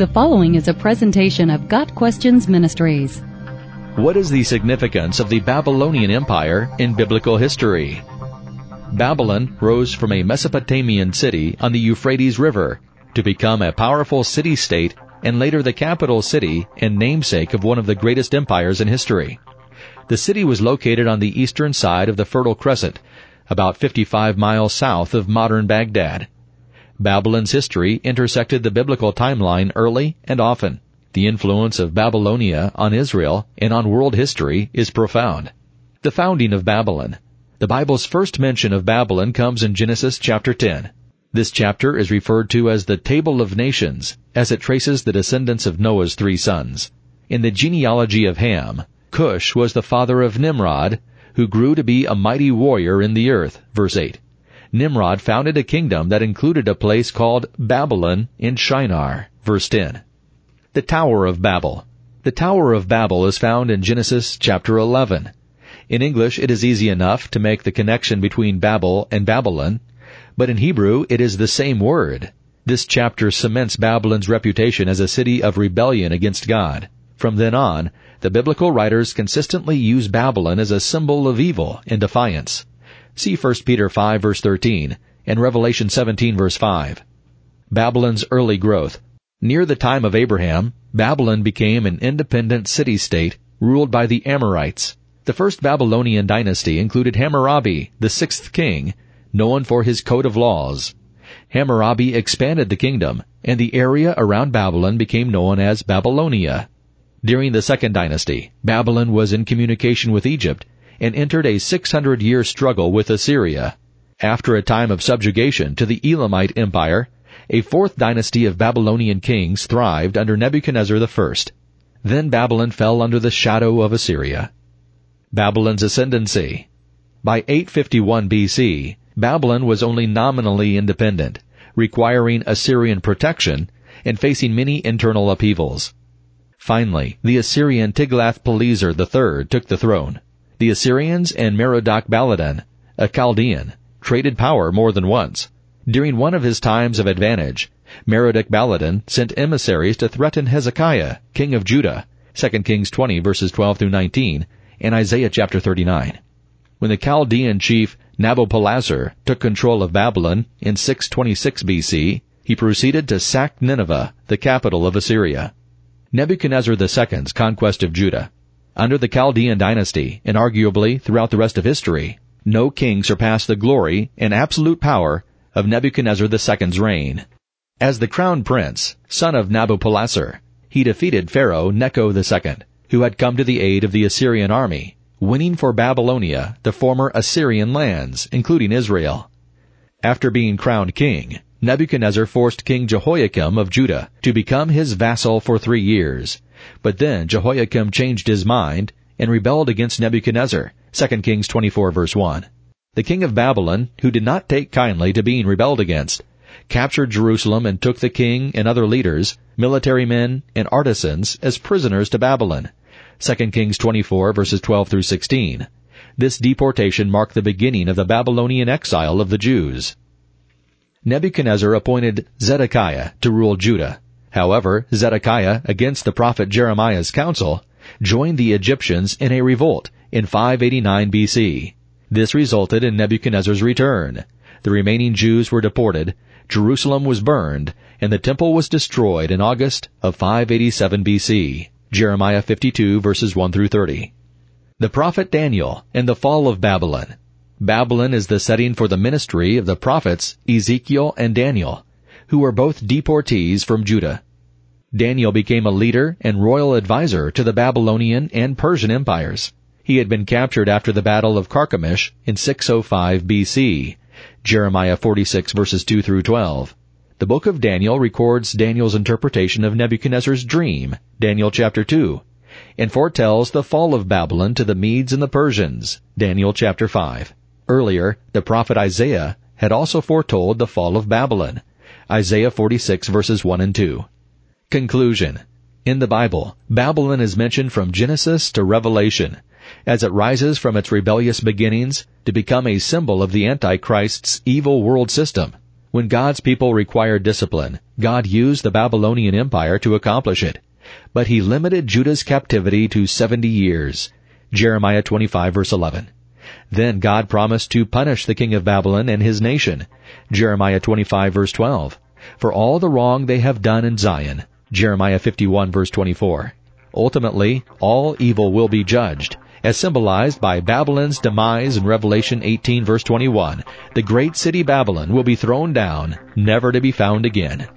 The following is a presentation of Got Questions Ministries. What is the significance of the Babylonian Empire in biblical history? Babylon rose from a Mesopotamian city on the Euphrates River to become a powerful city-state and later the capital city and namesake of one of the greatest empires in history. The city was located on the eastern side of the Fertile Crescent, about 55 miles south of modern Baghdad. Babylon's history intersected the biblical timeline early and often. The influence of Babylonia on Israel and on world history is profound. The founding of Babylon. The Bible's first mention of Babylon comes in Genesis chapter 10. This chapter is referred to as the Table of Nations, as it traces the descendants of Noah's three sons. In the genealogy of Ham, Cush was the father of Nimrod, who grew to be a mighty warrior in the earth, verse 8. Nimrod founded a kingdom that included a place called Babylon in Shinar, verse 10. The Tower of Babel. The Tower of Babel is found in Genesis chapter 11. In English, it is easy enough to make the connection between Babel and Babylon, but in Hebrew, it is the same word. This chapter cements Babylon's reputation as a city of rebellion against God. From then on, the biblical writers consistently use Babylon as a symbol of evil and defiance. See 1 Peter 5 verse 13 and Revelation 17 verse 5. Babylon's early growth. Near the time of Abraham, Babylon became an independent city-state ruled by the Amorites. The first Babylonian dynasty included Hammurabi, the sixth king, known for his code of laws. Hammurabi expanded the kingdom, and the area around Babylon became known as Babylonia. During the second dynasty, Babylon was in communication with Egypt and entered a 600 year struggle with Assyria. After a time of subjugation to the Elamite Empire, a fourth dynasty of Babylonian kings thrived under Nebuchadnezzar I. Then Babylon fell under the shadow of Assyria. Babylon's ascendancy. By 851 BC, Babylon was only nominally independent, requiring Assyrian protection and facing many internal upheavals. Finally, the Assyrian Tiglath-Pileser III took the throne. The Assyrians and Merodach Baladan, a Chaldean, traded power more than once. During one of his times of advantage, Merodach Baladan sent emissaries to threaten Hezekiah, king of Judah, 2 Kings 20 verses 12 through 19, and Isaiah chapter 39. When the Chaldean chief Nabopolassar took control of Babylon in 626 BC, he proceeded to sack Nineveh, the capital of Assyria. Nebuchadnezzar II's conquest of Judah under the Chaldean dynasty, and arguably throughout the rest of history, no king surpassed the glory and absolute power of Nebuchadnezzar II's reign. As the crown prince, son of Nabopolassar, he defeated Pharaoh Necho II, who had come to the aid of the Assyrian army, winning for Babylonia the former Assyrian lands, including Israel. After being crowned king, Nebuchadnezzar forced King Jehoiakim of Judah to become his vassal for three years, but then Jehoiakim changed his mind and rebelled against Nebuchadnezzar. 2 Kings 24 verse 1. The king of Babylon, who did not take kindly to being rebelled against, captured Jerusalem and took the king and other leaders, military men, and artisans as prisoners to Babylon. 2 Kings 24 verses 12 through 16. This deportation marked the beginning of the Babylonian exile of the Jews. Nebuchadnezzar appointed Zedekiah to rule Judah. However, Zedekiah, against the prophet Jeremiah's counsel, joined the Egyptians in a revolt in 589 BC. This resulted in Nebuchadnezzar's return. The remaining Jews were deported, Jerusalem was burned, and the temple was destroyed in August of 587 BC. Jeremiah 52 verses 1 through 30. The prophet Daniel and the fall of Babylon. Babylon is the setting for the ministry of the prophets Ezekiel and Daniel who were both deportees from Judah. Daniel became a leader and royal advisor to the Babylonian and Persian empires. He had been captured after the Battle of Carchemish in 605 BC. Jeremiah 46 verses 2 through 12. The book of Daniel records Daniel's interpretation of Nebuchadnezzar's dream, Daniel chapter 2, and foretells the fall of Babylon to the Medes and the Persians, Daniel chapter 5. Earlier, the prophet Isaiah had also foretold the fall of Babylon, Isaiah 46 verses 1 and 2. Conclusion. In the Bible, Babylon is mentioned from Genesis to Revelation, as it rises from its rebellious beginnings to become a symbol of the Antichrist's evil world system. When God's people required discipline, God used the Babylonian Empire to accomplish it. But he limited Judah's captivity to 70 years. Jeremiah 25 verse 11. Then God promised to punish the king of Babylon and his nation. Jeremiah 25 verse 12. For all the wrong they have done in Zion. Jeremiah 51 verse 24. Ultimately, all evil will be judged, as symbolized by Babylon's demise in Revelation 18 verse 21. The great city Babylon will be thrown down, never to be found again.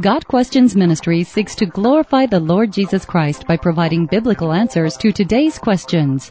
Got Questions Ministry seeks to glorify the Lord Jesus Christ by providing biblical answers to today's questions.